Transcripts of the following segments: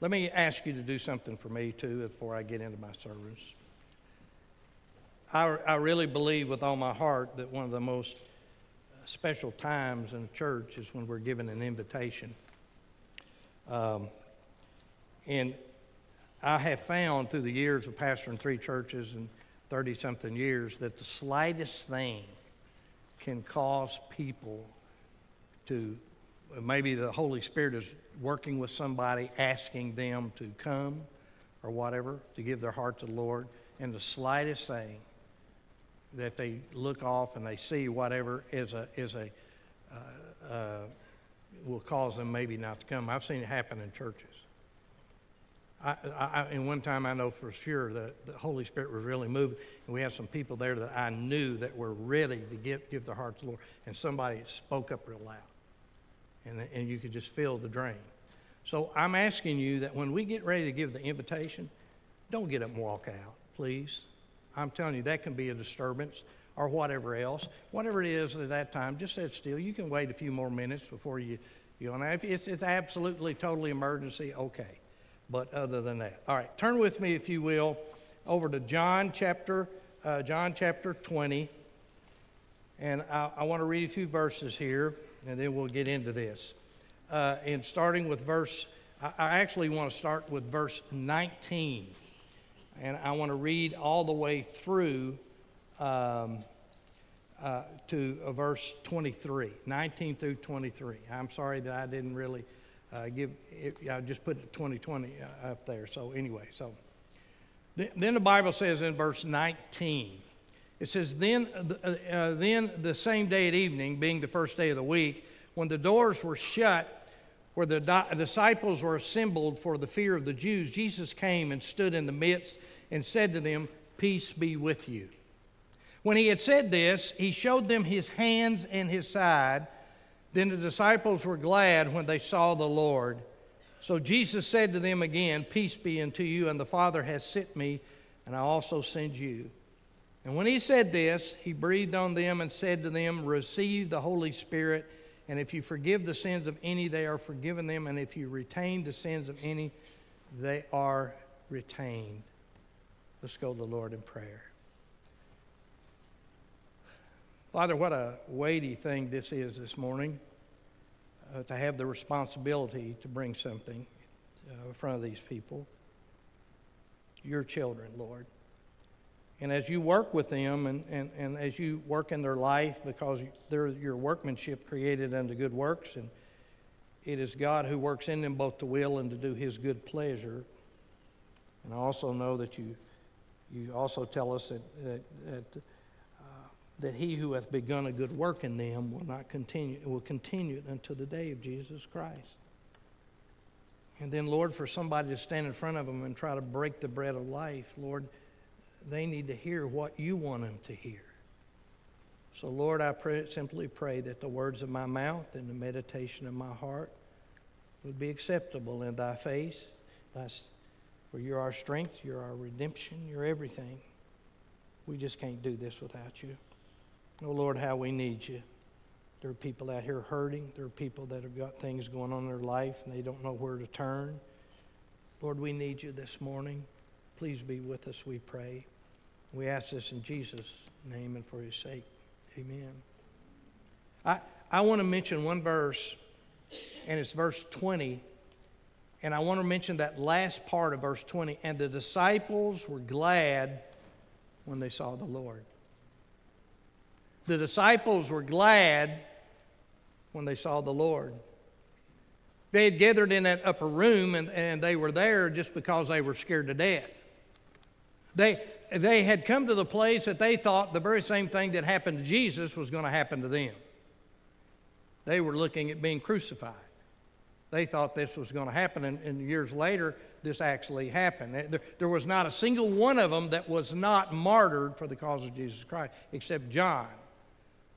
Let me ask you to do something for me, too, before I get into my service. I, I really believe with all my heart that one of the most special times in church is when we're given an invitation. Um, and I have found through the years of pastoring three churches and 30 something years that the slightest thing can cause people to maybe the Holy Spirit is working with somebody, asking them to come or whatever, to give their heart to the Lord, and the slightest thing that they look off and they see whatever is a is a uh, uh, will cause them maybe not to come. I've seen it happen in churches. I, I, and one time I know for sure that the Holy Spirit was really moving, and we had some people there that I knew that were ready to give, give their heart to the Lord, and somebody spoke up real loud and, and you could just feel the drain. So I'm asking you that when we get ready to give the invitation, don't get up and walk out, please. I'm telling you, that can be a disturbance or whatever else. Whatever it is at that time, just sit still. You can wait a few more minutes before you, you know, if it's, it's absolutely, totally emergency, okay. But other than that, all right, turn with me, if you will, over to John chapter, uh, John chapter 20. And I, I want to read a few verses here and then we'll get into this. Uh, and starting with verse, I, I actually want to start with verse 19. And I want to read all the way through um, uh, to uh, verse 23, 19 through 23. I'm sorry that I didn't really uh, give it, I just put 2020 uh, up there. So, anyway, so then the Bible says in verse 19, it says, then, uh, uh, then the same day at evening, being the first day of the week, when the doors were shut, where the di- disciples were assembled for the fear of the Jews, Jesus came and stood in the midst and said to them, Peace be with you. When he had said this, he showed them his hands and his side. Then the disciples were glad when they saw the Lord. So Jesus said to them again, Peace be unto you, and the Father has sent me, and I also send you. And when he said this, he breathed on them and said to them, Receive the Holy Spirit. And if you forgive the sins of any, they are forgiven them. And if you retain the sins of any, they are retained. Let's go to the Lord in prayer. Father, what a weighty thing this is this morning uh, to have the responsibility to bring something uh, in front of these people. Your children, Lord. And as you work with them and, and, and as you work in their life, because they're your workmanship created unto good works, and it is God who works in them both to will and to do his good pleasure. And I also know that you, you also tell us that, that, that, uh, that he who hath begun a good work in them will not continue, will continue it until the day of Jesus Christ. And then, Lord, for somebody to stand in front of them and try to break the bread of life, Lord, they need to hear what you want them to hear. So, Lord, I pray, simply pray that the words of my mouth and the meditation of my heart would be acceptable in thy face. for you're our strength, you're our redemption, you're everything. We just can't do this without you. Oh, Lord, how we need you. There are people out here hurting. There are people that have got things going on in their life and they don't know where to turn. Lord, we need you this morning. Please be with us, we pray. We ask this in Jesus' name and for his sake. Amen. I, I want to mention one verse, and it's verse 20. And I want to mention that last part of verse 20. And the disciples were glad when they saw the Lord. The disciples were glad when they saw the Lord. They had gathered in that upper room and, and they were there just because they were scared to death. They, they had come to the place that they thought the very same thing that happened to Jesus was going to happen to them. They were looking at being crucified. They thought this was going to happen, and, and years later, this actually happened. There, there was not a single one of them that was not martyred for the cause of Jesus Christ, except John.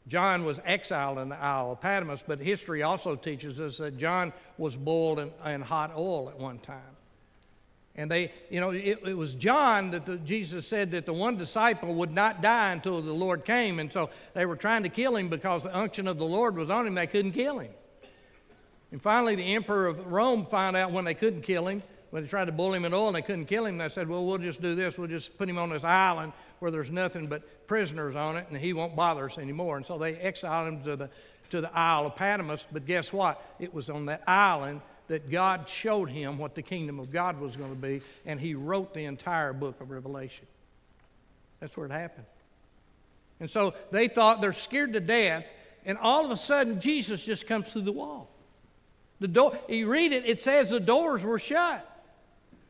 John was exiled in the Isle of Patmos, but history also teaches us that John was boiled in, in hot oil at one time. And they, you know, it, it was John that the, Jesus said that the one disciple would not die until the Lord came. And so they were trying to kill him because the unction of the Lord was on him. They couldn't kill him. And finally, the emperor of Rome found out when they couldn't kill him, When they tried to boil him in oil and they couldn't kill him, they said, Well, we'll just do this. We'll just put him on this island where there's nothing but prisoners on it, and he won't bother us anymore. And so they exiled him to the, to the Isle of Patmos. But guess what? It was on that island that God showed him what the kingdom of God was going to be, and he wrote the entire book of Revelation. That's where it happened. And so they thought they're scared to death, and all of a sudden Jesus just comes through the wall. The door, you read it, it says the doors were shut.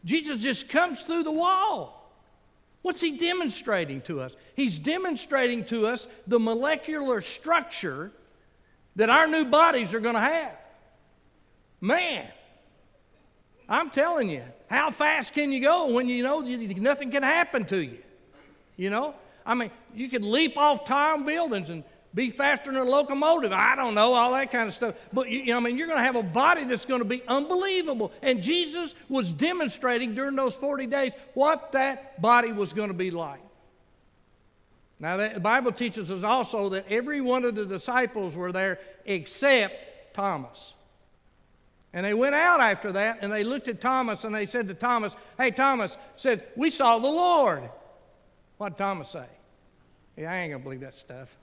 Jesus just comes through the wall. What's he demonstrating to us? He's demonstrating to us the molecular structure that our new bodies are going to have. Man, I'm telling you, how fast can you go when you know nothing can happen to you? You know? I mean, you could leap off tall buildings and be faster than a locomotive. I don't know, all that kind of stuff. But, you know, I mean, you're going to have a body that's going to be unbelievable. And Jesus was demonstrating during those 40 days what that body was going to be like. Now, the Bible teaches us also that every one of the disciples were there except Thomas. And they went out after that and they looked at Thomas and they said to Thomas, Hey, Thomas, said, We saw the Lord. What Thomas say? Yeah, I ain't going to believe that stuff.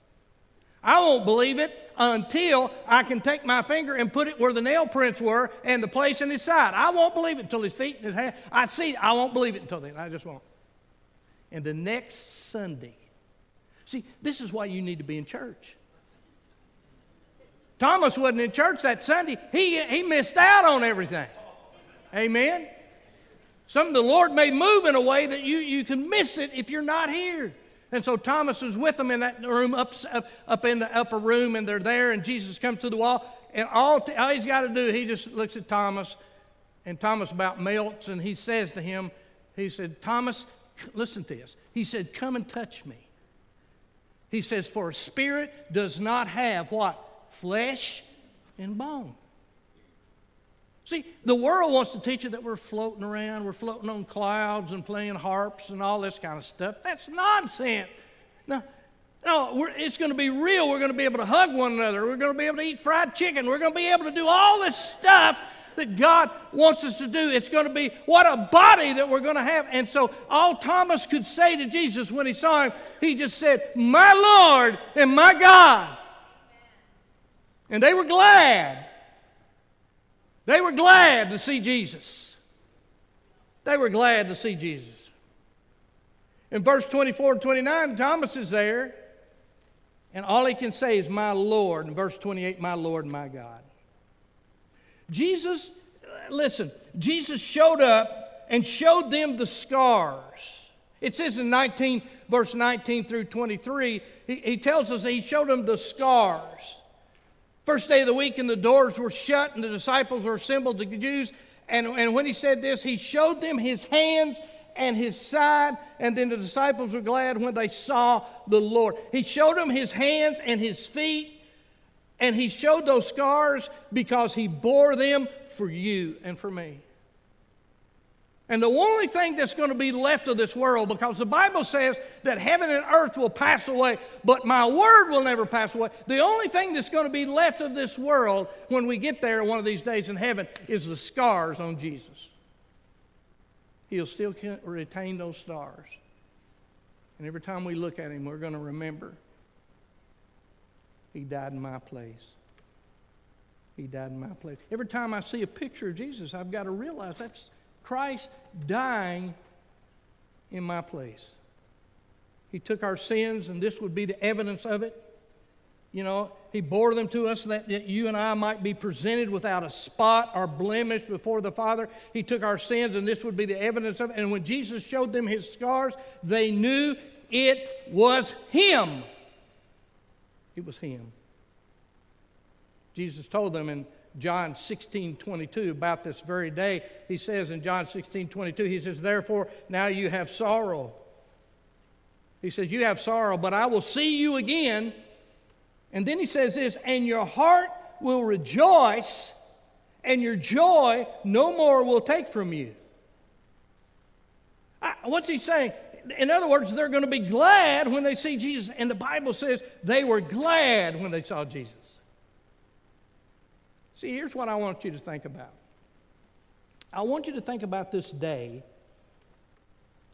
I won't believe it until I can take my finger and put it where the nail prints were and the place in his side. I won't believe it until his feet and his hand. I see, I won't believe it until then. I just won't. And the next Sunday, see, this is why you need to be in church. Thomas wasn't in church that Sunday. He, he missed out on everything. Amen. Some of the Lord may move in a way that you, you can miss it if you're not here. And so Thomas was with them in that room, up, up, up in the upper room, and they're there, and Jesus comes to the wall. And all, all he's got to do, he just looks at Thomas, and Thomas about melts, and he says to him, he said, Thomas, listen to this. He said, Come and touch me. He says, For a spirit does not have what? Flesh and bone. See, the world wants to teach you that we're floating around, we're floating on clouds and playing harps and all this kind of stuff. That's nonsense. No, no, it's going to be real. We're going to be able to hug one another. We're going to be able to eat fried chicken. We're going to be able to do all this stuff that God wants us to do. It's going to be what a body that we're going to have. And so, all Thomas could say to Jesus when he saw him, he just said, My Lord and my God. And they were glad they were glad to see Jesus. They were glad to see Jesus. In verse 24 and 29, Thomas is there, and all he can say is, My Lord. In verse 28, My Lord, my God. Jesus, listen, Jesus showed up and showed them the scars. It says in 19, verse 19 through 23, he, he tells us he showed them the scars. First day of the week, and the doors were shut, and the disciples were assembled, the Jews. And, and when he said this, he showed them his hands and his side, and then the disciples were glad when they saw the Lord. He showed them his hands and his feet, and he showed those scars because he bore them for you and for me. And the only thing that's going to be left of this world, because the Bible says that heaven and earth will pass away, but my word will never pass away. The only thing that's going to be left of this world when we get there one of these days in heaven is the scars on Jesus. He'll still retain those stars. And every time we look at him, we're going to remember he died in my place. He died in my place. Every time I see a picture of Jesus, I've got to realize that's Christ dying in my place. He took our sins, and this would be the evidence of it. You know, He bore them to us that, that you and I might be presented without a spot or blemish before the Father. He took our sins, and this would be the evidence of it. And when Jesus showed them His scars, they knew it was Him. It was Him. Jesus told them in John 16, 22, about this very day. He says in John 16, 22, he says, Therefore, now you have sorrow. He says, You have sorrow, but I will see you again. And then he says this, and your heart will rejoice, and your joy no more will take from you. I, what's he saying? In other words, they're going to be glad when they see Jesus. And the Bible says they were glad when they saw Jesus. See, here's what I want you to think about. I want you to think about this day,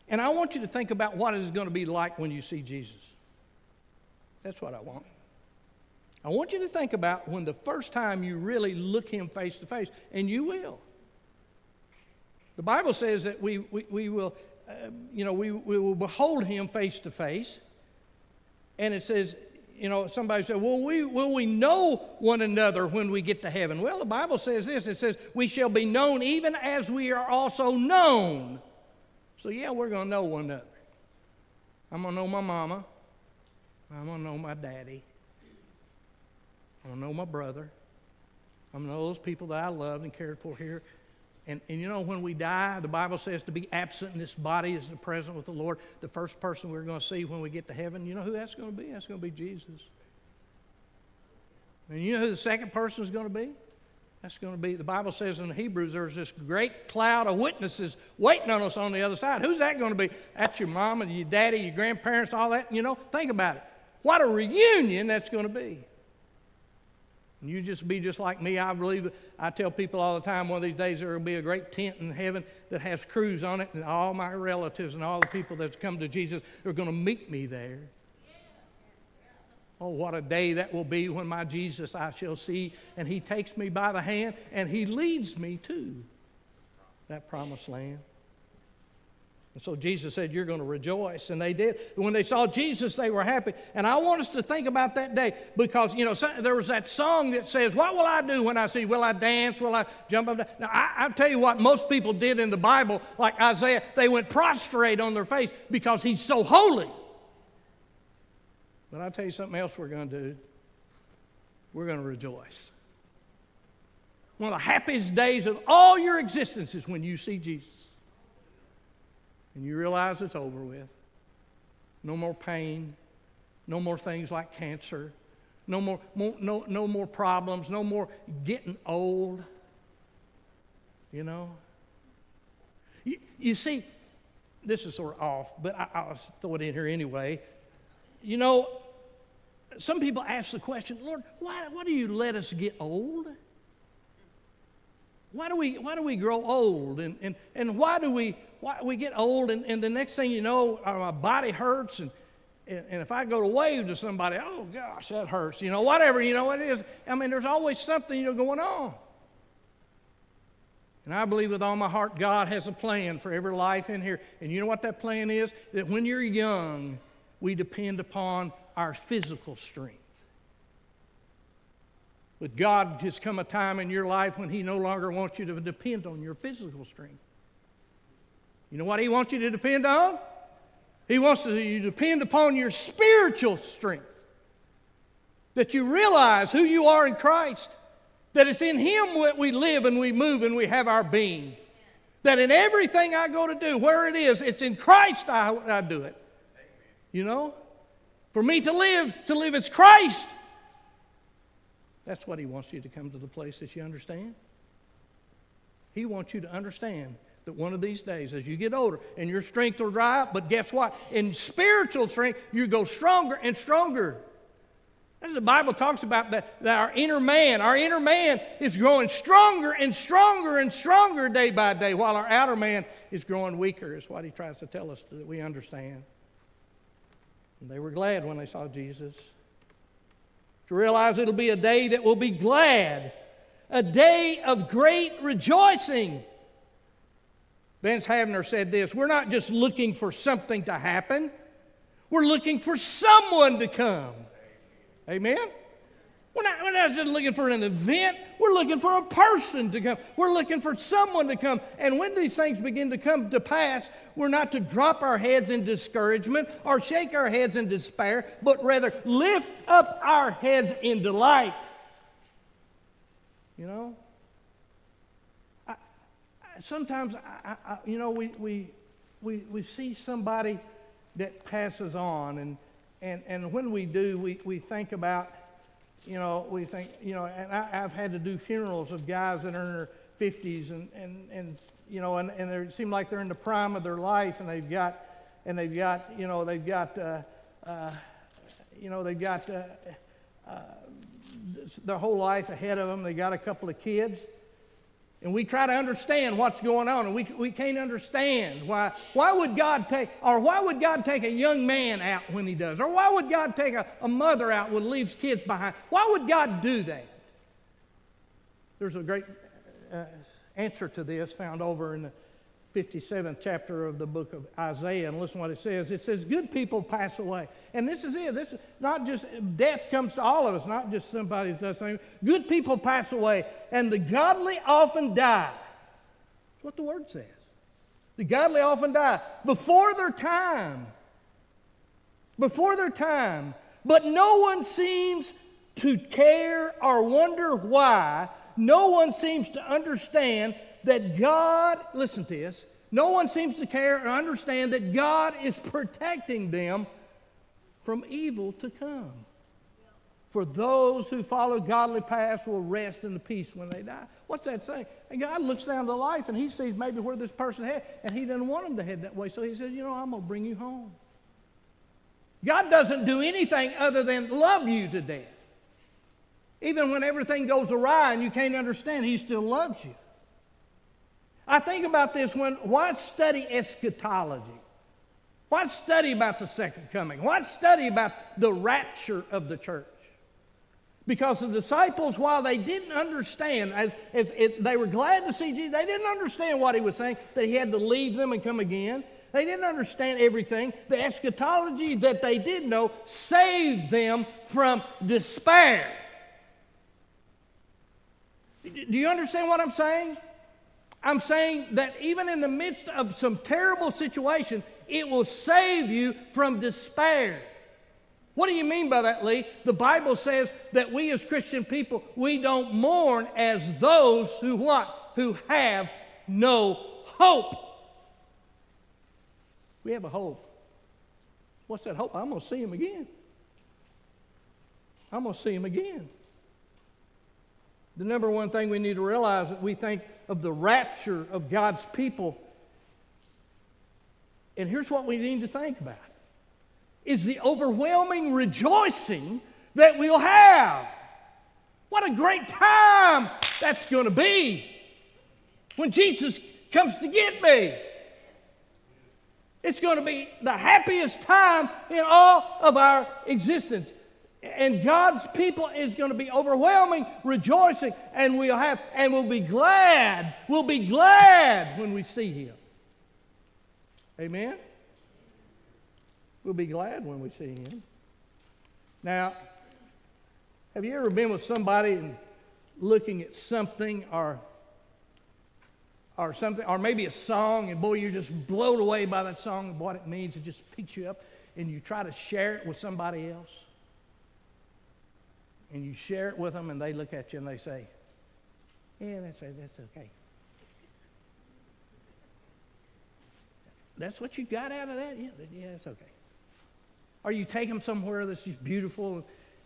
and I want you to think about what it's going to be like when you see Jesus. That's what I want. I want you to think about when the first time you really look him face to face, and you will. The Bible says that we, we, we will, uh, you know, we, we will behold him face to face. And it says, you know, somebody said, well, we, will we know one another when we get to heaven? Well, the Bible says this it says, we shall be known even as we are also known. So, yeah, we're going to know one another. I'm going to know my mama. I'm going to know my daddy. I'm going to know my brother. I'm going to know those people that I loved and cared for here. And, and you know, when we die, the Bible says to be absent in this body is present with the Lord. The first person we're going to see when we get to heaven, you know who that's going to be? That's going to be Jesus. And you know who the second person is going to be? That's going to be, the Bible says in Hebrews, there's this great cloud of witnesses waiting on us on the other side. Who's that going to be? That's your mom and your daddy, your grandparents, all that. You know, think about it. What a reunion that's going to be. You just be just like me. I believe, I tell people all the time, one of these days there will be a great tent in heaven that has crews on it, and all my relatives and all the people that's come to Jesus are going to meet me there. Oh, what a day that will be when my Jesus I shall see, and he takes me by the hand and he leads me to that promised land. And so Jesus said, You're going to rejoice. And they did. When they saw Jesus, they were happy. And I want us to think about that day because, you know, there was that song that says, What will I do when I see? Will I dance? Will I jump up? Now, I, will tell you what most people did in the Bible, like Isaiah, they went prostrate on their face because he's so holy. But I'll tell you something else we're going to do. We're going to rejoice. One of the happiest days of all your existence is when you see Jesus and you realize it's over with. No more pain, no more things like cancer, no more, no, no more problems, no more getting old. You know? You, you see, this is sort of off, but I, will throw it in here anyway. You know, some people ask the question, Lord, why, why do you let us get old? Why do we, why do we grow old? And, and, and why do we, we get old and, and the next thing you know, my body hurts and, and, and if I go to wave to somebody, oh gosh, that hurts. You know, whatever, you know what it is. I mean, there's always something, you know, going on. And I believe with all my heart, God has a plan for every life in here. And you know what that plan is? That when you're young, we depend upon our physical strength. But God has come a time in your life when He no longer wants you to depend on your physical strength. You know what He wants you to depend on? He wants you to depend upon your spiritual strength. That you realize who you are in Christ. That it's in Him that we live and we move and we have our being. That in everything I go to do, where it is, it's in Christ I, I do it. You know? For me to live, to live is Christ. That's what He wants you to come to the place that you understand. He wants you to understand that one of these days, as you get older, and your strength will dry up, but guess what? In spiritual strength, you go stronger and stronger. As the Bible talks about that, that our inner man, our inner man is growing stronger and stronger and stronger day by day, while our outer man is growing weaker, is what he tries to tell us that we understand. And they were glad when they saw Jesus. To realize it'll be a day that will be glad, a day of great rejoicing. Vance Havner said this We're not just looking for something to happen, we're looking for someone to come. Amen? We're not, we're not just looking for an event, we're looking for a person to come. We're looking for someone to come. And when these things begin to come to pass, we're not to drop our heads in discouragement or shake our heads in despair, but rather lift up our heads in delight. You know? I, I, sometimes, I, you know, we, we, we, we see somebody that passes on, and, and, and when we do, we, we think about you know, we think, you know, and I, I've had to do funerals of guys that are in their 50s and, and, and you know, and, and they seem like they're in the prime of their life and they've got, and they've got, you know, they've got, uh, uh, you know, they've got uh, uh their whole life ahead of them. They got a couple of kids. And we try to understand what's going on, and we, we can't understand why. Why would God take, or why would God take a young man out when he does? Or why would God take a, a mother out when leaves kids behind? Why would God do that? There's a great uh, answer to this found over in the 57th chapter of the book of Isaiah, and listen what it says. It says, Good people pass away. And this is it. This is not just death comes to all of us, not just somebody does something. Good people pass away, and the godly often die. That's what the word says. The godly often die before their time. Before their time. But no one seems to care or wonder why. No one seems to understand that God, listen to this, no one seems to care or understand that God is protecting them from evil to come. For those who follow godly paths will rest in the peace when they die. What's that saying? And God looks down to life and he sees maybe where this person head, and he doesn't want them to head that way. So he says, You know, I'm going to bring you home. God doesn't do anything other than love you to death. Even when everything goes awry and you can't understand, he still loves you. I think about this when why study eschatology? Why study about the second coming? Why study about the rapture of the church? Because the disciples, while they didn't understand, as, as, as, they were glad to see Jesus, they didn't understand what he was saying, that he had to leave them and come again. They didn't understand everything. The eschatology that they did know saved them from despair. Do you understand what I'm saying? I'm saying that even in the midst of some terrible situation, it will save you from despair. What do you mean by that, Lee? The Bible says that we as Christian people, we don't mourn as those who what? Who have no hope. We have a hope. What's that hope? I'm going to see him again. I'm going to see him again. The number one thing we need to realize that we think of the rapture of God's people. And here's what we need to think about is the overwhelming rejoicing that we'll have. What a great time that's going to be when Jesus comes to get me. It's going to be the happiest time in all of our existence. And God's people is going to be overwhelming, rejoicing, and we'll have, and we'll be glad. We'll be glad when we see Him. Amen? We'll be glad when we see Him. Now, have you ever been with somebody and looking at something or or something, or maybe a song, and boy, you're just blown away by that song and what it means. It just picks you up, and you try to share it with somebody else and you share it with them, and they look at you and they say, Yeah, that's, that's okay. That's what you got out of that? Yeah, yeah, it's okay. Or you take them somewhere that's just beautiful,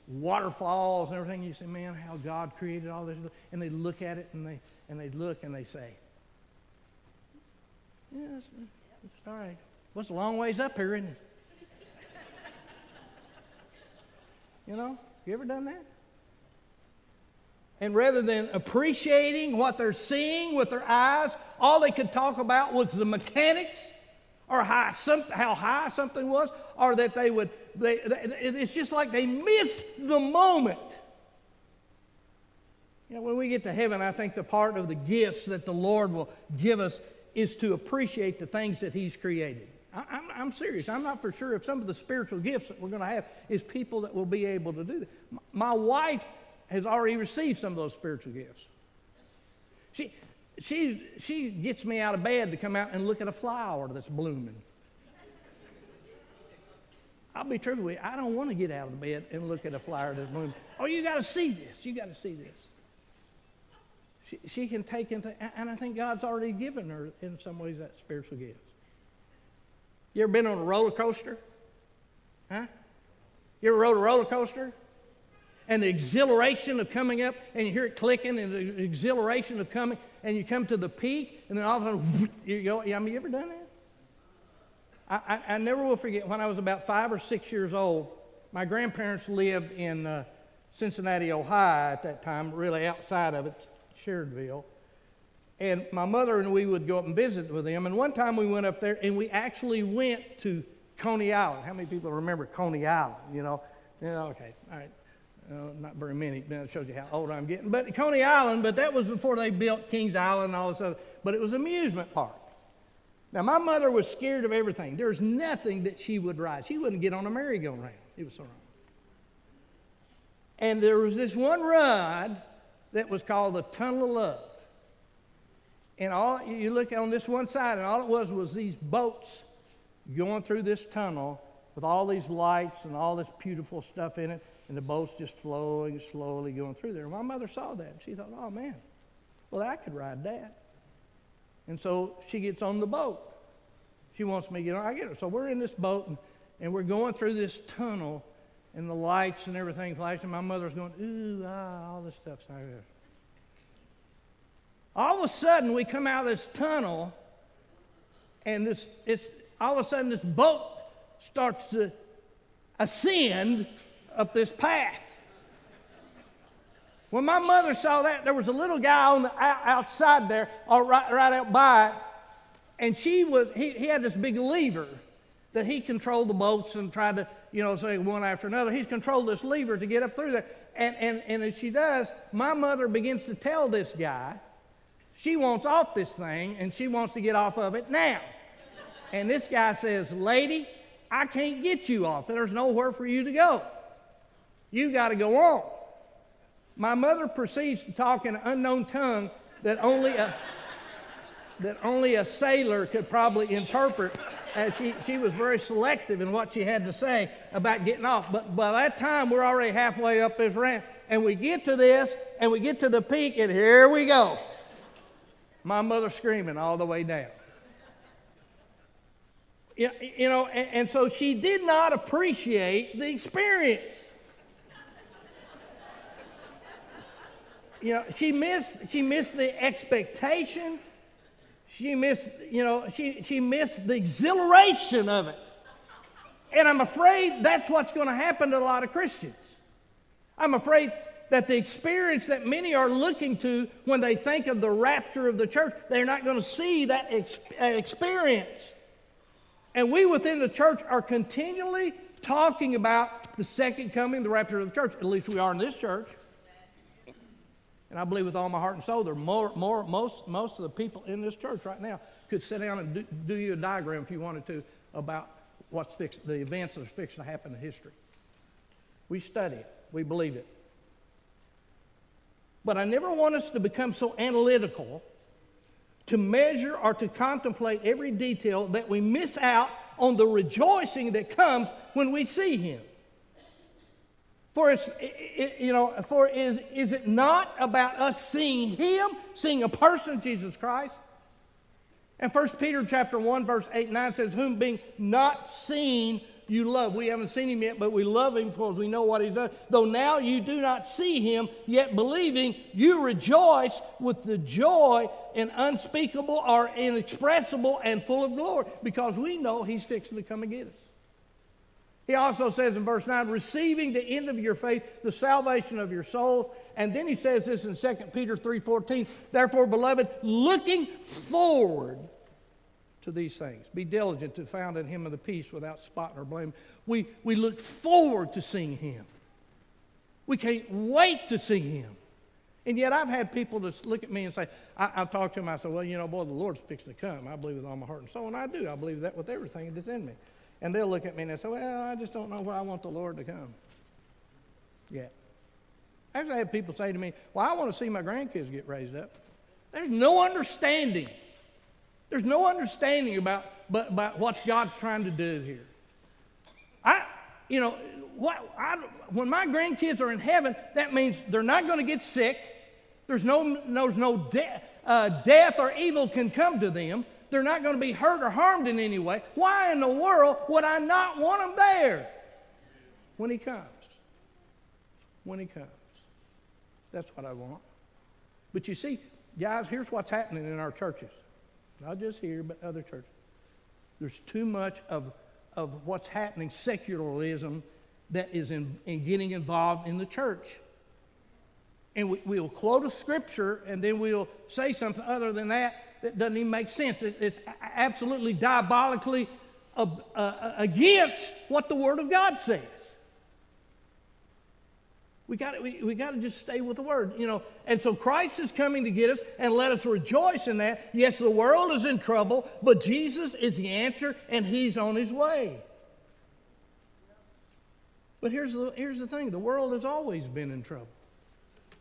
waterfalls and everything. You say, man, how God created all this. And they look at it and they, and they look and they say, yeah, it's, it's all right. Well, it's a long ways up here, isn't it? you know, you ever done that? And rather than appreciating what they're seeing with their eyes, all they could talk about was the mechanics or how, some, how high something was, or that they would, they, they, it's just like they missed the moment. You know, when we get to heaven, I think the part of the gifts that the Lord will give us is to appreciate the things that He's created. I, am serious. I'm not for sure if some of the spiritual gifts that we're going to have is people that will be able to do that. My wife has already received some of those spiritual gifts. She, she, she gets me out of bed to come out and look at a flower that's blooming. I'll be true with you. I don't want to get out of bed and look at a flower that's blooming. Oh, you got to see this. You got to see this. She, she can take into, and I think God's already given her, in some ways, that spiritual gift. You ever been on a roller coaster? Huh? You ever rode a roller coaster? And the exhilaration of coming up, and you hear it clicking, and the exhilaration of coming, and you come to the peak, and then all of a sudden, you go. I mean, you ever done that? I, I, I, never will forget when I was about five or six years old. My grandparents lived in uh, Cincinnati, Ohio at that time, really outside of it, Sharonville. And my mother and we would go up and visit with them. And one time we went up there and we actually went to Coney Island. How many people remember Coney Island? You know, yeah, okay, all right. Uh, not very many. That shows you how old I'm getting. But Coney Island, but that was before they built Kings Island and all this other. But it was amusement park. Now, my mother was scared of everything. There's nothing that she would ride. She wouldn't get on a merry-go-round. It was so wrong. And there was this one ride that was called the Tunnel of Love. And all you look on this one side, and all it was was these boats going through this tunnel with all these lights and all this beautiful stuff in it, and the boat's just flowing slowly going through there. My mother saw that, and she thought, oh man, well, I could ride that. And so she gets on the boat. She wants me to get on. I get her. So we're in this boat, and, and we're going through this tunnel, and the lights and everything flashing. My mother's going, ooh, ah, all this stuff's not good. All of a sudden, we come out of this tunnel, and this, it's, all of a sudden, this boat starts to ascend up this path. When my mother saw that, there was a little guy on the outside there, or right, right out by it, and she was, he, he had this big lever that he controlled the boats and tried to, you know, say one after another. He's controlled this lever to get up through there. And, and, and as she does, my mother begins to tell this guy she wants off this thing and she wants to get off of it now. And this guy says, Lady, I can't get you off. There's nowhere for you to go. You got to go on. My mother proceeds to talk in an unknown tongue that only a, that only a sailor could probably interpret. As she, she was very selective in what she had to say about getting off. But by that time, we're already halfway up this ramp. And we get to this, and we get to the peak, and here we go. My mother screaming all the way down. You, you know, and, and so she did not appreciate the experience. You know, she missed, she missed the expectation. She missed, you know, she, she missed the exhilaration of it. And I'm afraid that's what's going to happen to a lot of Christians. I'm afraid that the experience that many are looking to when they think of the rapture of the church, they're not going to see that ex- experience. And we within the church are continually talking about the second coming, the rapture of the church. At least we are in this church. And I believe with all my heart and soul, there more, more, most, most of the people in this church right now could sit down and do, do you a diagram if you wanted to about what's the events that are fixing to happen in history. We study it. We believe it. But I never want us to become so analytical to measure or to contemplate every detail that we miss out on the rejoicing that comes when we see him. For it's, it, you know, for is, is it not about us seeing him, seeing a person, Jesus Christ? And 1 Peter chapter 1, verse 8 and 9 says, Whom being not seen you love. We haven't seen him yet, but we love him because we know what he's done. Though now you do not see him, yet believing, you rejoice with the joy and unspeakable or inexpressible and full of glory because we know he's fixing to come and get us. He also says in verse 9, receiving the end of your faith, the salvation of your soul. And then he says this in 2 Peter 3:14, therefore, beloved, looking forward to these things. Be diligent to found in him of the peace without spot or blame. We, we look forward to seeing him. We can't wait to see him. And yet I've had people just look at me and say, I, have talked to them, I said, well, you know, boy, the Lord's fixing to come. I believe with all my heart and soul, and I do. I believe that with everything that's in me. And they'll look at me and they say, well, I just don't know where I want the Lord to come yet. Actually, I have people say to me, well, I want to see my grandkids get raised up. There's no understanding there's no understanding about, but, about what God's trying to do here. I, you know, what, I, when my grandkids are in heaven, that means they're not going to get sick. There's no, there's no de- uh, death or evil can come to them. They're not going to be hurt or harmed in any way. Why in the world would I not want them there when He comes? When He comes. That's what I want. But you see, guys, here's what's happening in our churches. Not just here, but other churches. There's too much of, of what's happening, secularism, that is in, in getting involved in the church. and we, we'll quote a scripture and then we'll say something other than that that doesn't even make sense. It, it's absolutely diabolically uh, uh, against what the Word of God says. We got we, we got to just stay with the word, you know. And so Christ is coming to get us, and let us rejoice in that. Yes, the world is in trouble, but Jesus is the answer, and He's on His way. But here's the here's the thing: the world has always been in trouble.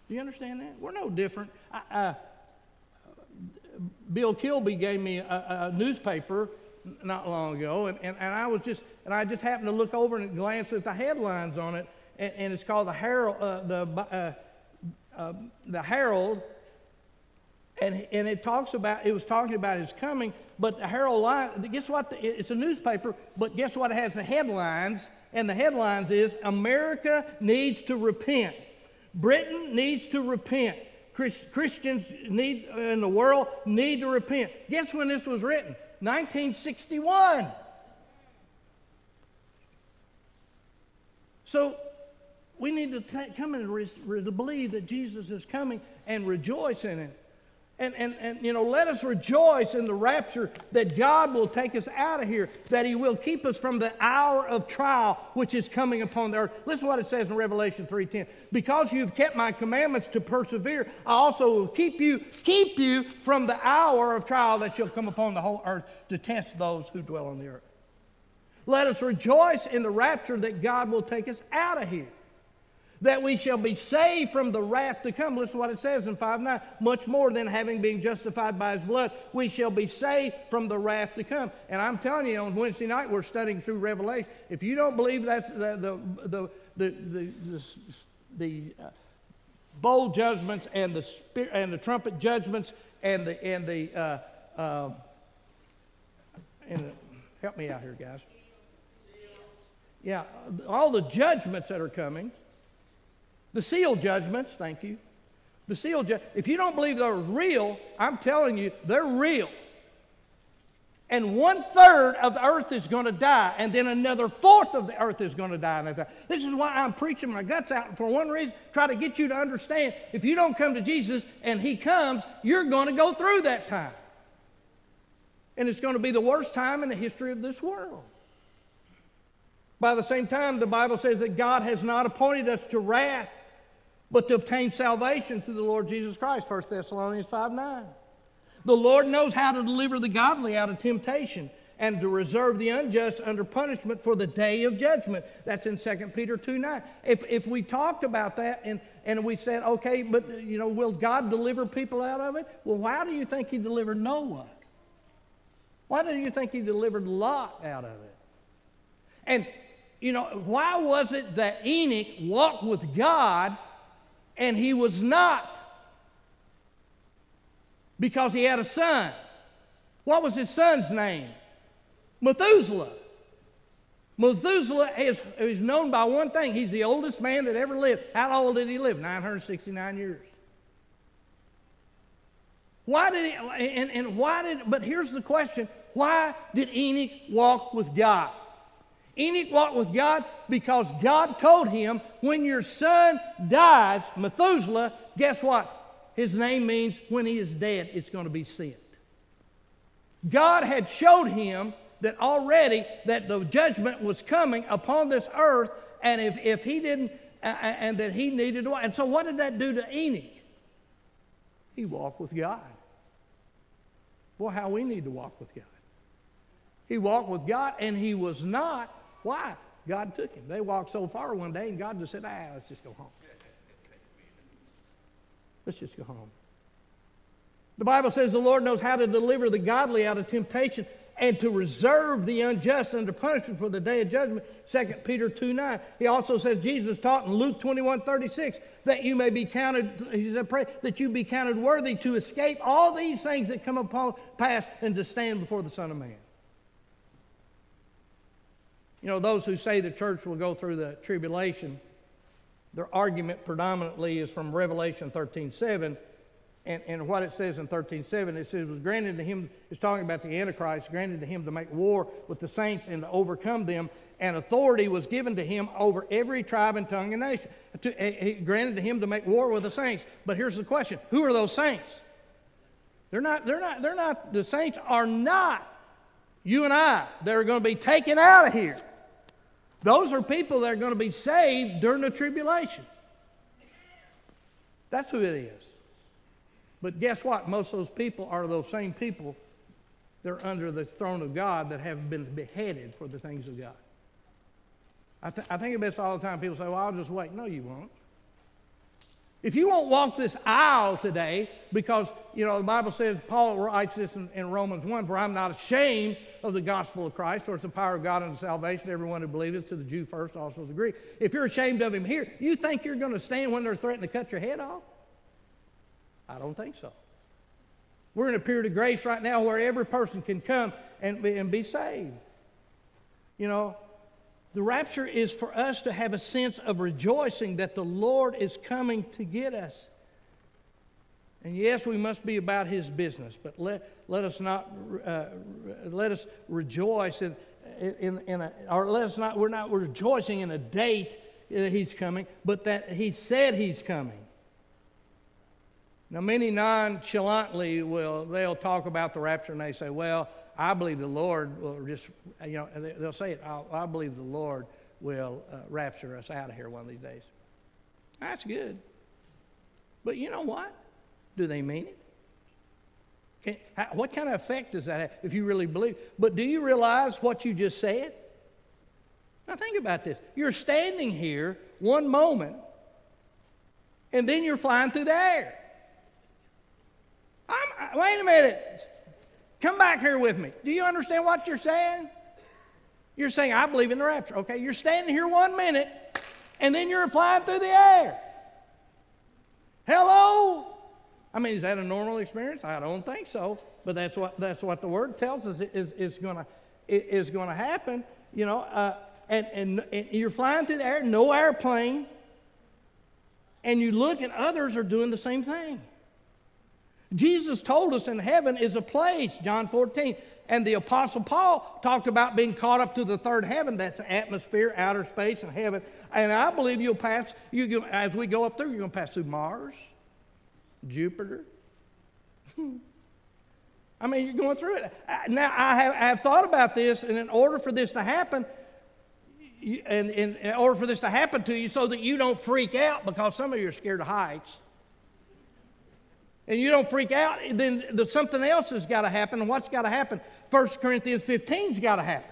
Do you understand that? We're no different. I, Bill Kilby gave me a, a, newspaper not long ago, and, and, and I was just and I just happened to look over and glance at the headlines on it, and, and it's called the Herald. Uh, the uh, uh, the Herald, and, and it talks about it was talking about his coming but the herald line guess what the, it's a newspaper but guess what it has the headlines and the headlines is america needs to repent britain needs to repent Christians need in the world need to repent. Guess when this was written? 1961. So we need to come and re- re- believe that Jesus is coming and rejoice in it. And, and, and, you know, let us rejoice in the rapture that God will take us out of here, that He will keep us from the hour of trial which is coming upon the earth. Listen to what it says in Revelation 3.10. Because you've kept my commandments to persevere, I also will keep you, keep you from the hour of trial that shall come upon the whole earth to test those who dwell on the earth. Let us rejoice in the rapture that God will take us out of here that we shall be saved from the wrath to come. Listen to what it says in 5 9. Much more than having been justified by his blood, we shall be saved from the wrath to come. And I'm telling you, on Wednesday night, we're studying through Revelation. If you don't believe that's the, the, the, the, the, uh, bowl judgments and the, spirit, and the trumpet judgments and the, and the, uh, uh, and the, help me out here, guys. Yeah, all the judgments that are coming the seal judgments, thank you. The seal ju- if you don't believe they're real, I'm telling you, they're real. And one third of the earth is going to die, and then another fourth of the earth is going to die. This is why I'm preaching my guts out for one reason, try to get you to understand if you don't come to Jesus and He comes, you're going to go through that time. And it's going to be the worst time in the history of this world. By the same time, the Bible says that God has not appointed us to wrath, but to obtain salvation through the Lord Jesus Christ, 1 Thessalonians 5 9. The Lord knows how to deliver the godly out of temptation and to reserve the unjust under punishment for the day of judgment. That's in 2 Peter 2 9. If, if we talked about that and, and we said, okay, but you know, will God deliver people out of it? Well, why do you think He delivered Noah? Why do you think He delivered Lot out of it? And, you know, why was it that Enoch walked with God and he was not because he had a son. What was his son's name? Methuselah. Methuselah is, is known by one thing. He's the oldest man that ever lived. How old did he live? 969 years. Why did he, and, and why did, but here's the question why did Enoch walk with God? Enoch walked with God because God told him, when your son dies, Methuselah, guess what? His name means when he is dead, it's going to be sent. God had showed him that already that the judgment was coming upon this earth, and if, if he didn't, uh, and that he needed to, and so what did that do to Enoch? He walked with God. Boy, how we need to walk with God. He walked with God, and he was not why? God took him. They walked so far one day, and God just said, ah, let's just go home. Let's just go home. The Bible says the Lord knows how to deliver the godly out of temptation and to reserve the unjust under punishment for the day of judgment. 2 Peter 2 9. He also says, Jesus taught in Luke 21 36, that you may be counted, he said, pray, that you be counted worthy to escape all these things that come upon pass and to stand before the Son of Man. You know, those who say the church will go through the tribulation, their argument predominantly is from Revelation 13 7, And, and what it says in 13.7, it says, it was granted to him, it's talking about the Antichrist, granted to him to make war with the saints and to overcome them, and authority was given to him over every tribe and tongue and nation. To, eh, he granted to him to make war with the saints. But here's the question who are those saints? They're not, they're not, they're not, the saints are not you and I They're going to be taken out of here. Those are people that are going to be saved during the tribulation. That's who it is. But guess what? Most of those people are those same people that are under the throne of God that have been beheaded for the things of God. I, th- I think about this all the time. People say, well, I'll just wait. No, you won't. If you won't walk this aisle today, because, you know, the Bible says, Paul writes this in, in, Romans 1, for I'm not ashamed of the gospel of Christ, for it's the power of God unto salvation, everyone who believes, to the Jew first, also to the Greek. If you're ashamed of him here, you think you're going to stand when they're threatening to cut your head off? I don't think so. We're in a period of grace right now where every person can come and and be saved. You know, the rapture is for us to have a sense of rejoicing that the Lord is coming to get us. And yes, we must be about His business, but let, let us not uh, let us rejoice in, in, in a, or let us not we're not rejoicing in a date that He's coming, but that He said He's coming. Now, many nonchalantly will they'll talk about the rapture and they say, "Well, I believe the Lord will just, you know, they'll say it, I, believe the Lord will uh, rapture us out of here one of these days. That's good. But you know what? Do they mean it? Can, how, what kind of effect does that have if you really believe? But do you realize what you just said? Now think about this. You're standing here one moment, and then you're flying through the air. Wait a minute. Come back here with me. Do you understand what you're saying? You're saying, I believe in the rapture. Okay, you're standing here one minute, and then you're flying through the air. Hello? I mean, is that a normal experience? I don't think so. But that's what, that's what the word tells us is, is going is to happen. You know, uh, and, and, and you're flying through the air, no airplane, and you look and others are doing the same thing. Jesus told us in heaven is a place, John 14. And the Apostle Paul talked about being caught up to the third heaven. That's atmosphere, outer space, and heaven. And I believe you'll pass, you, as we go up through, you're going to pass through Mars, Jupiter. I mean, you're going through it. Now, I have, I have thought about this, and in order for this to happen, and in order for this to happen to you so that you don't freak out because some of you are scared of heights and you don't freak out, then the, something else has got to happen. And what's got to happen? 1 Corinthians 15's got to happen.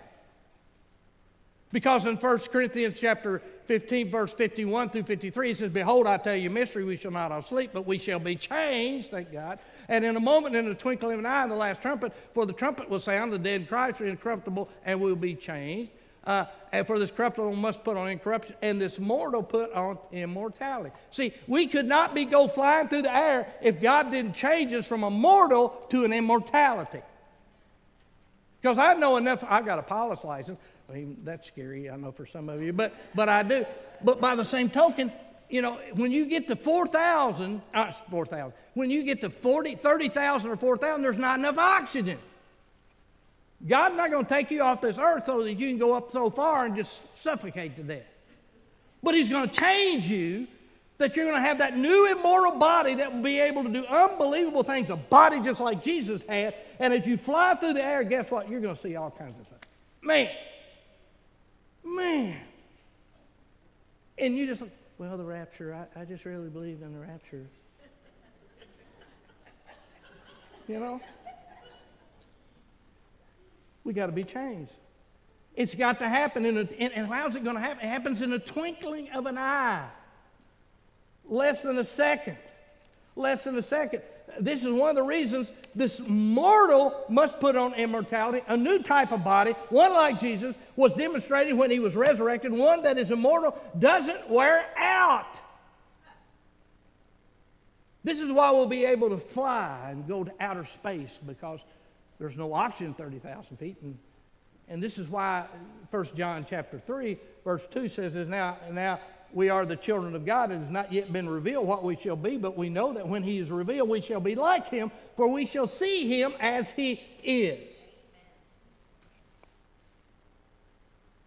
Because in 1 Corinthians chapter 15, verse 51 through 53, it says, Behold, I tell you mystery, we shall not all sleep, but we shall be changed, thank God. And in a moment, in the twinkling of an eye, the last trumpet, for the trumpet will sound, the dead in Christ are incorruptible, and will be changed. Uh, and for this corruptible must put on incorruption, and this mortal put on immortality. See, we could not be go flying through the air if God didn't change us from a mortal to an immortality. Because I know enough, I've got a pilot's license. I mean, that's scary, I know for some of you, but, but I do. But by the same token, you know, when you get to 4,000, uh, 4,000, when you get to 40, 30,000 or 4,000, there's not enough oxygen. God's not going to take you off this earth so that you can go up so far and just suffocate to death. But He's going to change you that you're going to have that new immortal body that will be able to do unbelievable things, a body just like Jesus had. And as you fly through the air, guess what? You're going to see all kinds of things. Man, man. And you just, well, the rapture, I, I just really believe in the rapture. You know? We got to be changed. It's got to happen. In a, in, and how's it going to happen? It happens in a twinkling of an eye. Less than a second. Less than a second. This is one of the reasons this mortal must put on immortality. A new type of body, one like Jesus, was demonstrated when he was resurrected. One that is immortal doesn't wear out. This is why we'll be able to fly and go to outer space because there's no oxygen 30,000 feet. And, and this is why 1 John chapter 3, verse 2 says is now, now we are the children of God. It has not yet been revealed what we shall be, but we know that when he is revealed, we shall be like him, for we shall see him as he is.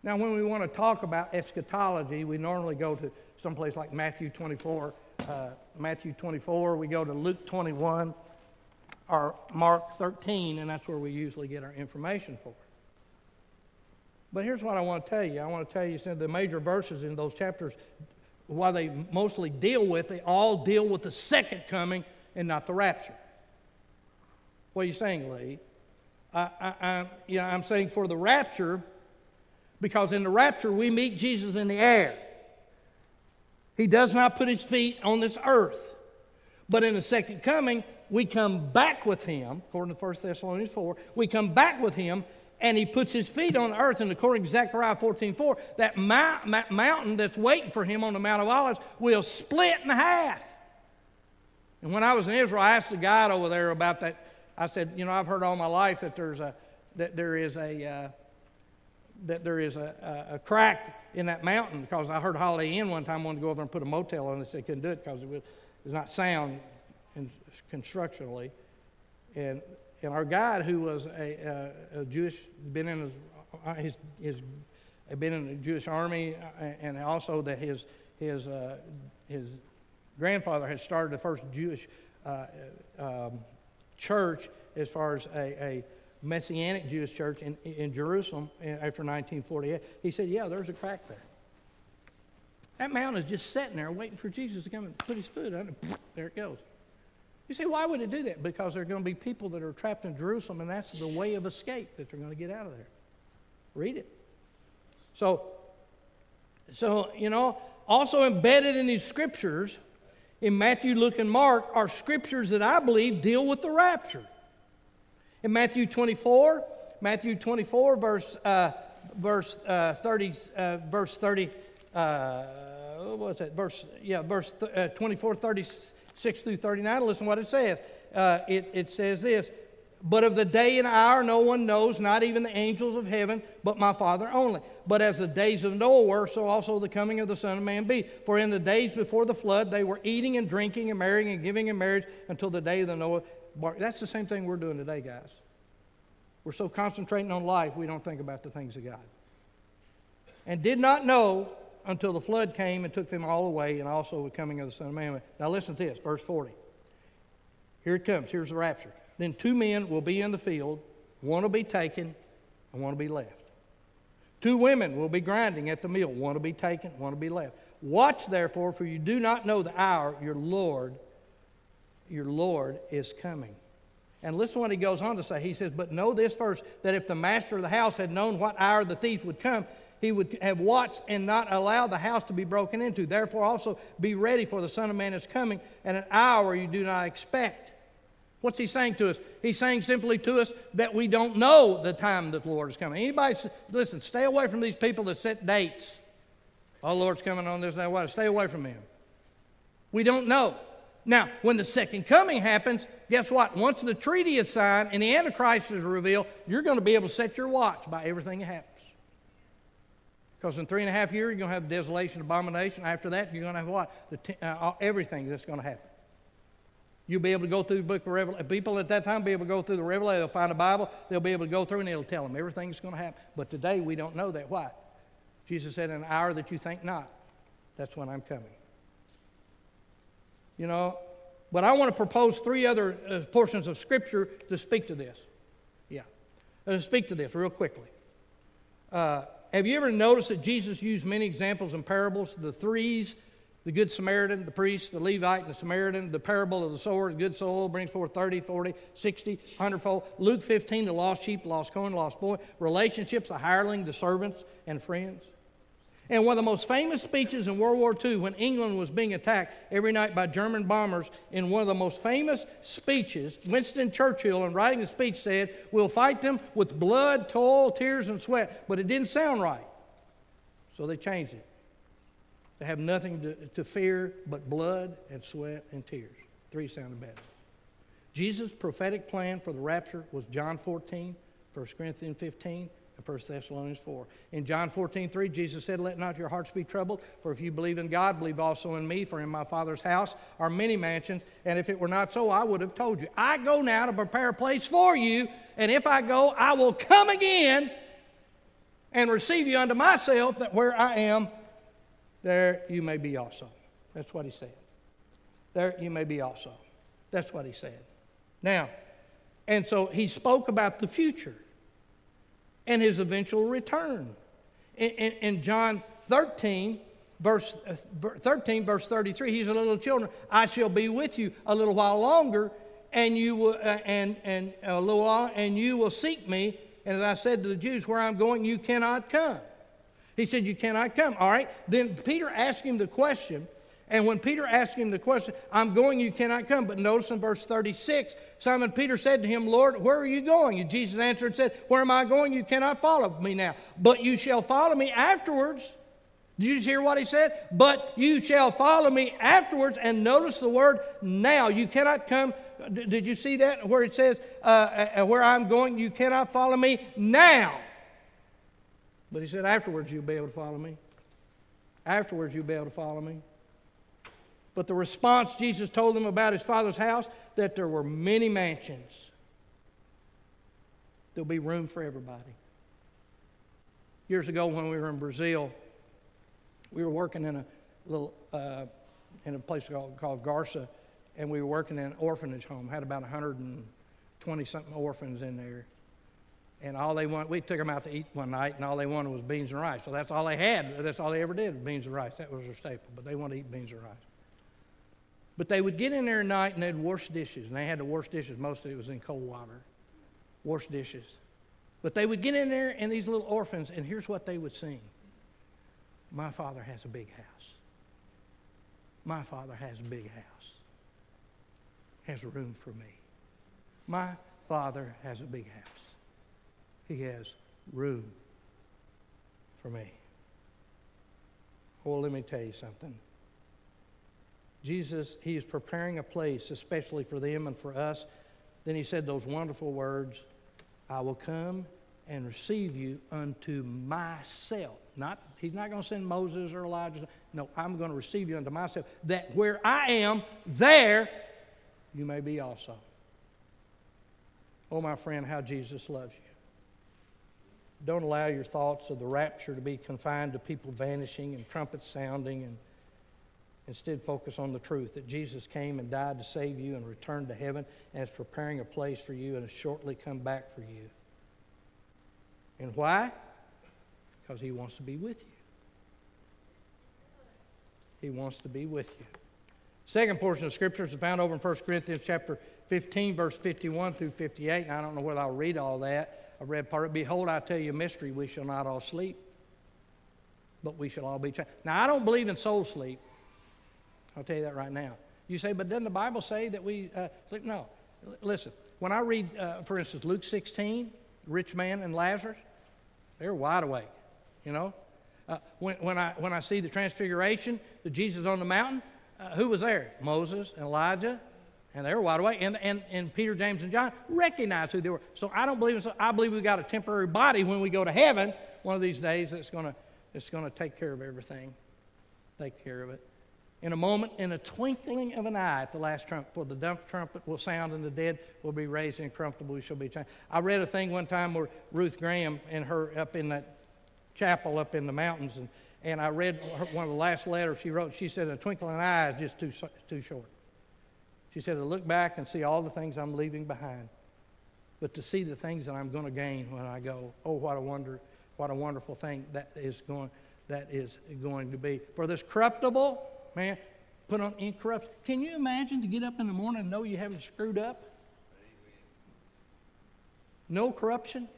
Now, when we want to talk about eschatology, we normally go to someplace like Matthew 24. Uh, Matthew 24, we go to Luke 21 or Mark 13, and that's where we usually get our information for. But here's what I want to tell you. I want to tell you some of the major verses in those chapters, while they mostly deal with, they all deal with the second coming and not the rapture. What are you saying, Lee? I, I, I, you know, I'm saying for the rapture, because in the rapture we meet Jesus in the air. He does not put his feet on this earth. But in the second coming, we come back with him, according to 1 Thessalonians 4, we come back with him and he puts his feet on earth. And according to Zechariah 14 4, that mountain that's waiting for him on the Mount of Olives will split in half. And when I was in Israel, I asked the guide over there about that. I said, You know, I've heard all my life that, there's a, that there is a. Uh, that there is a, a, a, crack in that mountain because I heard Holiday Inn one time wanted to go over and put a motel on it. They couldn't do it because it was, it was not sound constructionally. And, and our guide, who was a, a, a Jewish, been in his, uh, his, his, been in the Jewish army, uh, and also that his, his, uh, his grandfather had started the first Jewish uh, um, church as far as a, a Messianic Jewish church in, in Jerusalem after 1948. He said, Yeah, there's a crack there. That mountain is just sitting there waiting for Jesus to come and put his foot on it. There it goes. You say, why would it do that? Because there are going to be people that are trapped in Jerusalem, and that's the way of escape that they're going to get out of there. Read it. So, so you know, also embedded in these scriptures, in Matthew, Luke, and Mark, are scriptures that I believe deal with the rapture. In Matthew 24, Matthew 24, verse, uh, verse uh, 30, uh, verse 30, uh, what was that? Verse, yeah, verse th- uh, 24, 36 through 39. Listen to what it says. Uh, it, it says this But of the day and hour no one knows, not even the angels of heaven, but my Father only. But as the days of Noah were, so also the coming of the Son of Man be. For in the days before the flood, they were eating and drinking and marrying and giving in marriage until the day of the Noah that's the same thing we're doing today, guys. We're so concentrating on life, we don't think about the things of God. And did not know until the flood came and took them all away, and also the coming of the Son of Man. Now, listen to this, verse 40. Here it comes. Here's the rapture. Then two men will be in the field, one will be taken, and one will be left. Two women will be grinding at the mill, one will be taken, one will be left. Watch therefore, for you do not know the hour your Lord your Lord is coming. And listen what he goes on to say. He says, But know this first, that if the master of the house had known what hour the thief would come, he would have watched and not allowed the house to be broken into. Therefore, also be ready, for the Son of Man is coming at an hour you do not expect. What's he saying to us? He's saying simply to us that we don't know the time that the Lord is coming. Anybody, listen, stay away from these people that set dates. Oh, Lord's coming on this, and that, what? Stay away from him. We don't know. Now, when the second coming happens, guess what? Once the treaty is signed and the Antichrist is revealed, you're going to be able to set your watch by everything that happens. Because in three and a half years, you're going to have desolation, abomination. After that, you're going to have what? T- uh, everything that's going to happen. You'll be able to go through the book of Revelation. People at that time will be able to go through the Revelation. They'll find a Bible. They'll be able to go through and it'll tell them everything that's going to happen. But today, we don't know that. Why? Jesus said, in an hour that you think not, that's when I'm coming. You know, but I want to propose three other uh, portions of Scripture to speak to this. Yeah, to speak to this real quickly. Uh, have you ever noticed that Jesus used many examples and parables? The threes, the Good Samaritan, the priest, the Levite, and the Samaritan, the parable of the sower, the good soul brings forth 30, 40, 60, 100 fold. Luke 15, the lost sheep, lost coin, lost boy. Relationships, the hireling, the servants, and friends. And one of the most famous speeches in World War II, when England was being attacked every night by German bombers, in one of the most famous speeches, Winston Churchill, in writing the speech, said, We'll fight them with blood, toil, tears, and sweat. But it didn't sound right. So they changed it. They have nothing to, to fear but blood and sweat and tears. Three sounded better. Jesus' prophetic plan for the rapture was John 14, 1 Corinthians 15, and 1 Thessalonians 4. In John 14, 3, Jesus said, Let not your hearts be troubled, for if you believe in God, believe also in me, for in my Father's house are many mansions, and if it were not so, I would have told you. I go now to prepare a place for you, and if I go, I will come again and receive you unto myself, that where I am, there you may be also. That's what he said. There you may be also. That's what he said. Now, and so he spoke about the future and his eventual return. In, in, in John 13, verse uh, 13, verse 33, he's a little children. I shall be with you a little while longer, and you will, uh, and, and a little while, and you will seek me. And as I said to the Jews, where I'm going, you cannot come. He said, You cannot come. All right. Then Peter asked him the question, and when Peter asked him the question, I'm going, you cannot come. But notice in verse 36, Simon Peter said to him, Lord, where are you going? And Jesus answered and said, Where am I going? You cannot follow me now, but you shall follow me afterwards. Did you hear what he said? But you shall follow me afterwards. And notice the word now. You cannot come. Did you see that where it says, uh, uh, uh, Where I'm going, you cannot follow me now? But he said, Afterwards, you'll be able to follow me. Afterwards, you'll be able to follow me. But the response Jesus told them about his father's house, that there were many mansions. There'll be room for everybody. Years ago, when we were in Brazil, we were working in a little uh, in a place called, called Garça, and we were working in an orphanage home. Had about 120 something orphans in there, and all they wanted, we took them out to eat one night, and all they wanted was beans and rice. So that's all they had. That's all they ever did, beans and rice. That was their staple. But they wanted to eat beans and rice. But they would get in there at night and they'd wash dishes, and they had to wash dishes. Most of it was in cold water. Wash dishes. But they would get in there and these little orphans, and here's what they would sing My father has a big house. My father has a big house. Has room for me. My father has a big house. He has room for me. Well, let me tell you something. Jesus, he is preparing a place, especially for them and for us. Then he said those wonderful words I will come and receive you unto myself. Not, he's not going to send Moses or Elijah. No, I'm going to receive you unto myself, that where I am, there you may be also. Oh, my friend, how Jesus loves you. Don't allow your thoughts of the rapture to be confined to people vanishing and trumpets sounding and Instead, focus on the truth that Jesus came and died to save you and returned to heaven and is preparing a place for you and has shortly come back for you. And why? Because he wants to be with you. He wants to be with you. Second portion of Scripture is found over in 1 Corinthians chapter 15, verse 51 through 58. And I don't know whether I'll read all that. I read part of it. Behold, I tell you a mystery. We shall not all sleep, but we shall all be changed. Now, I don't believe in soul sleep. I'll tell you that right now. You say, but doesn't the Bible say that we uh. No. Listen, when I read, uh, for instance, Luke 16, rich man and Lazarus, they're wide awake, you know? Uh, when, when, I, when I see the transfiguration, the Jesus on the mountain, uh, who was there? Moses and Elijah, and they were wide awake. And, and, and Peter, James, and John recognized who they were. So I don't believe so I believe we've got a temporary body when we go to heaven one of these days that's going to that's going to take care of everything, take care of it in a moment, in a twinkling of an eye at the last trumpet, for the dump trumpet will sound and the dead will be raised incorruptible, we shall be changed. I read a thing one time where Ruth Graham and her up in that chapel up in the mountains, and, and I read her, one of the last letters she wrote. She said, a twinkling of an eye is just too, too short. She said, to look back and see all the things I'm leaving behind, but to see the things that I'm going to gain when I go, oh, what a wonder, what a wonderful thing that is going, that is going to be. For this corruptible, man, put on incorruption. Can you imagine to get up in the morning and know you haven't screwed up? No corruption.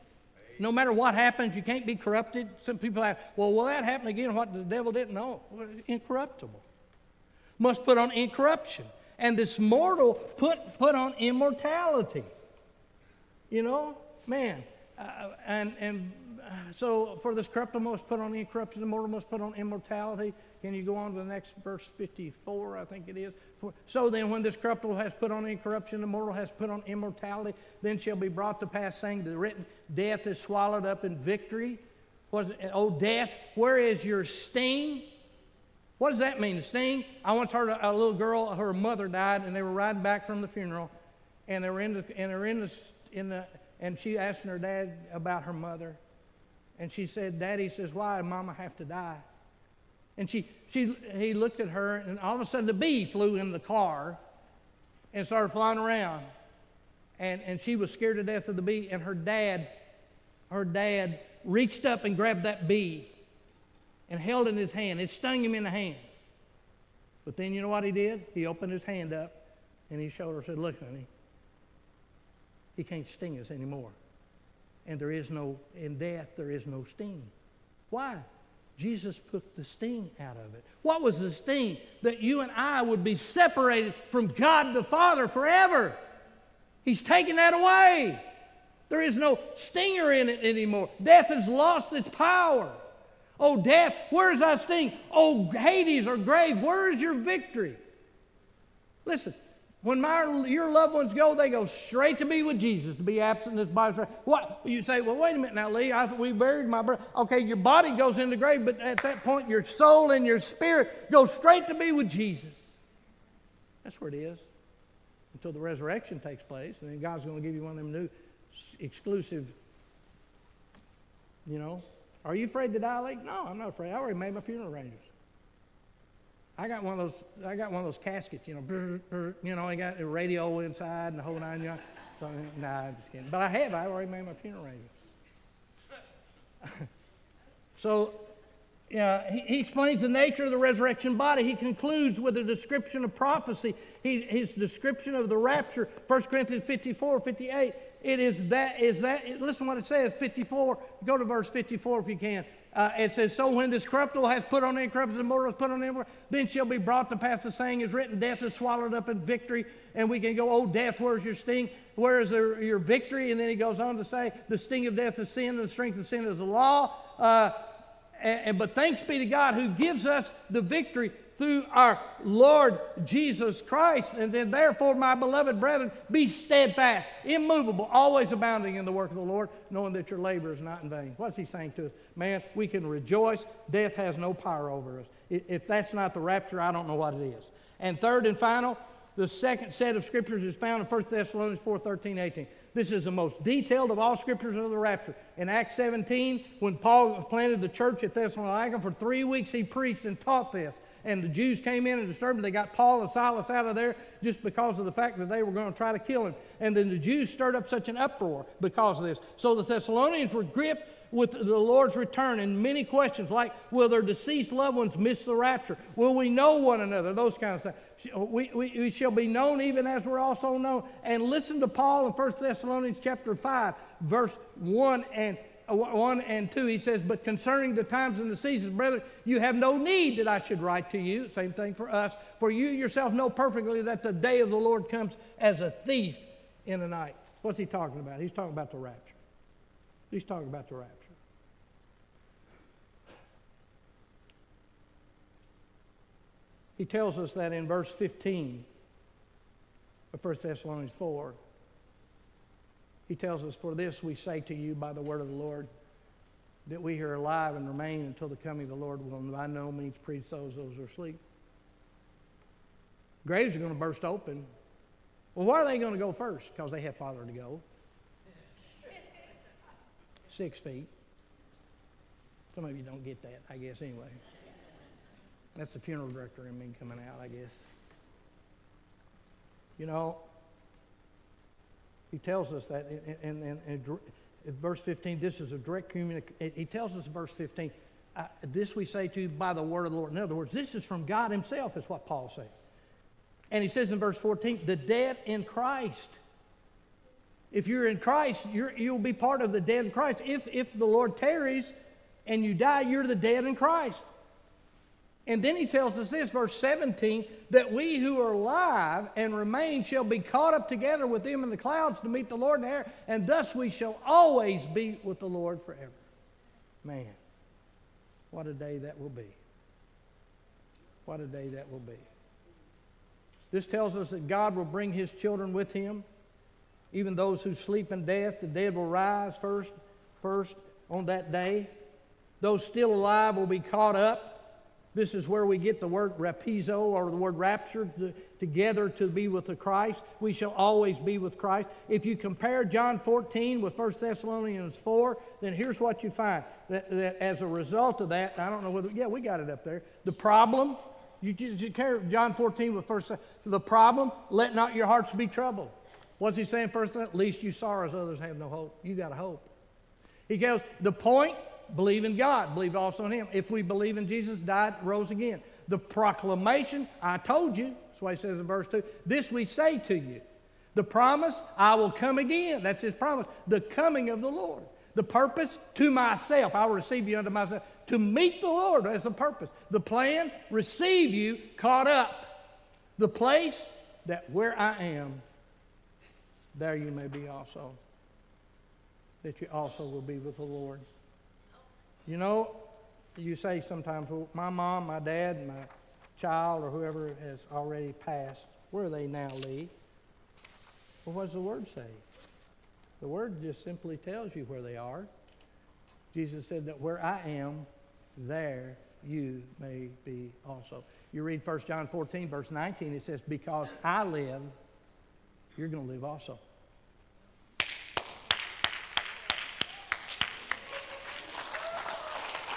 No matter what happens, you can't be corrupted. Some people ask, well, will that happen again? What the devil didn't know? Well, incorruptible. Must put on incorruption. And this mortal put, put on immortality. You know, man, uh, and, and uh, so for this corruptible must put on incorruption, the mortal must put on immortality. Can you go on to the next verse 54, I think it is? So then, when this corruptible has put on incorruption, the mortal has put on immortality, then shall be brought to pass, saying, The written death is swallowed up in victory. What is? Oh, death, where is your sting? What does that mean, sting? I once heard a, a, little girl, her mother died, and they were riding back from the funeral, and they were in the, and they were in the, in the, and she asked her dad about her mother, and she said, Daddy says, why did Mama have to die? And she, she, he looked at her, and all of a sudden the bee flew in the car and started flying around. And, and she was scared to death of the bee, and her dad, her dad reached up and grabbed that bee and held it in his hand. It stung him in the hand. But then you know what he did? He opened his hand up and he showed her said, Look, honey, he can't sting us anymore. And there is no, in death, there is no sting. Why? Jesus put the sting out of it. What was the sting? That you and I would be separated from God the Father forever. He's taken that away. There is no stinger in it anymore. Death has lost its power. Oh, death, where is thy sting? Oh, Hades or grave, where is your victory? Listen, when my, your loved ones go, they go straight to be with Jesus, to be absent in this body. What? You say, well, wait a minute now, Lee. I we buried my brother. Okay, your body goes in the grave, but at that point, your soul and your spirit go straight to be with Jesus. That's where it is until the resurrection takes place. And then God's going to give you one of them new exclusive, you know. Are you afraid to die, Lee? No, I'm not afraid. I already made my funeral arrangements. I got one of those. I got one of those caskets, you know. Brr, brr, you know, I got a radio inside and the whole nine yards. So, nah, I'm just kidding. But I have. I already made my funeral arrangements. so, yeah, he, he, explains the nature of the resurrection body. He concludes with a description of prophecy. He, his description of the rapture, 1 Corinthians 54, 58. It is that, is that, listen what it says, 54. Go to verse 54 if you can. Uh, it says, So when this corruptible has put on incorruptible, the mortal has put on immortal, then shall be brought to pass the saying is written, Death is swallowed up in victory. And we can go, Oh, death, where's your sting? Where is there, your victory? And then he goes on to say, The sting of death is sin, and the strength of sin is the law. Uh, and, but thanks be to God who gives us the victory through our Lord Jesus Christ. And then, therefore, my beloved brethren, be steadfast, immovable, always abounding in the work of the Lord, knowing that your labor is not in vain. What's he saying to us? Man, we can rejoice. Death has no power over us. If that's not the rapture, I don't know what it is. And third and final, the second set of scriptures is found in 1 Thessalonians 4 13, 18. This is the most detailed of all scriptures of the rapture. In Acts 17, when Paul planted the church at Thessalonica, for three weeks he preached and taught this and the Jews came in and disturbed him. They got Paul and Silas out of there just because of the fact that they were going to try to kill him. And then the Jews stirred up such an uproar because of this. So the Thessalonians were gripped with the Lord's return and many questions like, will their deceased loved ones miss the rapture? Will we know one another? Those kind of things. Oh, we, we, we shall be known even as we're also known. And listen to Paul in 1 Thessalonians chapter 5, verse 1 and 1 and 2, he says, But concerning the times and the seasons, brethren, you have no need that I should write to you. Same thing for us. For you yourself know perfectly that the day of the Lord comes as a thief in the night. What's he talking about? He's talking about the rapture. He's talking about the rapture. He tells us that in verse 15 of 1 Thessalonians 4. He tells us, For this we say to you by the word of the Lord, that we here are alive and remain until the coming of the Lord will by no means presuppose those who are asleep. Graves are going to burst open. Well, why are they going to go first? Because they have farther to go. Six feet. Some of you don't get that, I guess, anyway. That's the funeral director in me coming out, I guess. You know, he tells us that in, in, in, in verse 15. This is a direct communication. He tells us in verse 15, uh, this we say to you by the word of the Lord. In other words, this is from God himself, is what Paul said. And he says in verse 14, the dead in Christ. If you're in Christ, you will be part of the dead in Christ. If, if the Lord tarries and you die, you're the dead in Christ. And then he tells us this, verse 17, that we who are alive and remain shall be caught up together with them in the clouds to meet the Lord in the air, and thus we shall always be with the Lord forever. Man, what a day that will be. What a day that will be. This tells us that God will bring his children with him. Even those who sleep in death, the dead will rise first, first on that day. Those still alive will be caught up this is where we get the word rapizo or the word rapture to, together to be with the Christ. We shall always be with Christ. If you compare John 14 with 1 Thessalonians 4, then here's what you find. That, that as a result of that, I don't know whether, yeah, we got it up there. The problem, you, you compare John 14 with 1 The problem, let not your hearts be troubled. What's he saying first? At least you sorrows, others have no hope. You got a hope. He goes, the point, believe in God, believe also in Him. If we believe in Jesus, died, rose again. The proclamation, I told you, that's why he says in verse 2, this we say to you. The promise, I will come again. That's his promise. The coming of the Lord. The purpose, to myself. I will receive you unto myself. To meet the Lord, that's the purpose. The plan, receive you caught up. The place, that where I am, there you may be also. That you also will be with the Lord. You know, you say sometimes, well, my mom, my dad, my child, or whoever has already passed, where they now, Lee? Well, what does the Word say? The Word just simply tells you where they are. Jesus said that where I am, there you may be also. You read 1 John 14, verse 19, it says, Because I live, you're going to live also.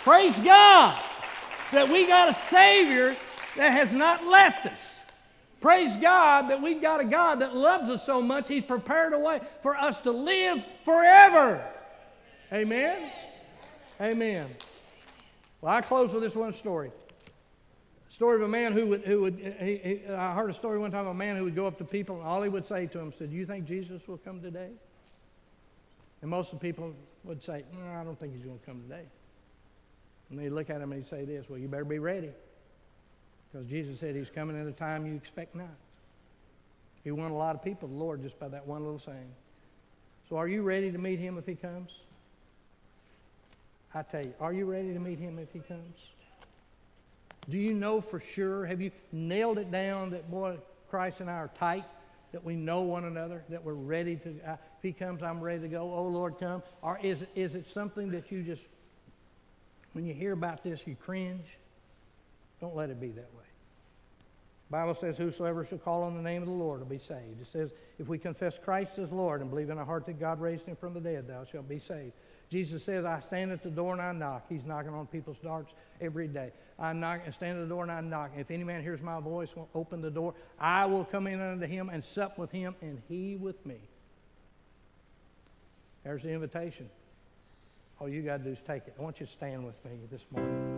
Praise God that we got a Savior that has not left us. Praise God that we've got a God that loves us so much, He's prepared a way for us to live forever. Amen? Amen. Well, I close with this one story. Story of a man who would, who would he, he, I heard a story one time of a man who would go up to people and all he would say to them said, Do you think Jesus will come today? And most of the people would say, No, I don't think he's going to come today. And they look at him and he'd say this, well, you better be ready. Because Jesus said he's coming at a time you expect not. He won a lot of people, the Lord, just by that one little saying. So are you ready to meet him if he comes? I tell you, are you ready to meet him if he comes? Do you know for sure? Have you nailed it down that, boy, Christ and I are tight, that we know one another, that we're ready to, uh, if he comes, I'm ready to go. Oh, Lord, come. Or is, is it something that you just when you hear about this, you cringe. Don't let it be that way. The Bible says, Whosoever shall call on the name of the Lord will be saved. It says, If we confess Christ as Lord and believe in our heart that God raised him from the dead, thou shalt be saved. Jesus says, I stand at the door and I knock. He's knocking on people's doors every day. I knock and stand at the door and I knock. If any man hears my voice, will open the door. I will come in unto him and sup with him, and he with me. There's the invitation. All you got to do is take it. I want you to stand with me this morning.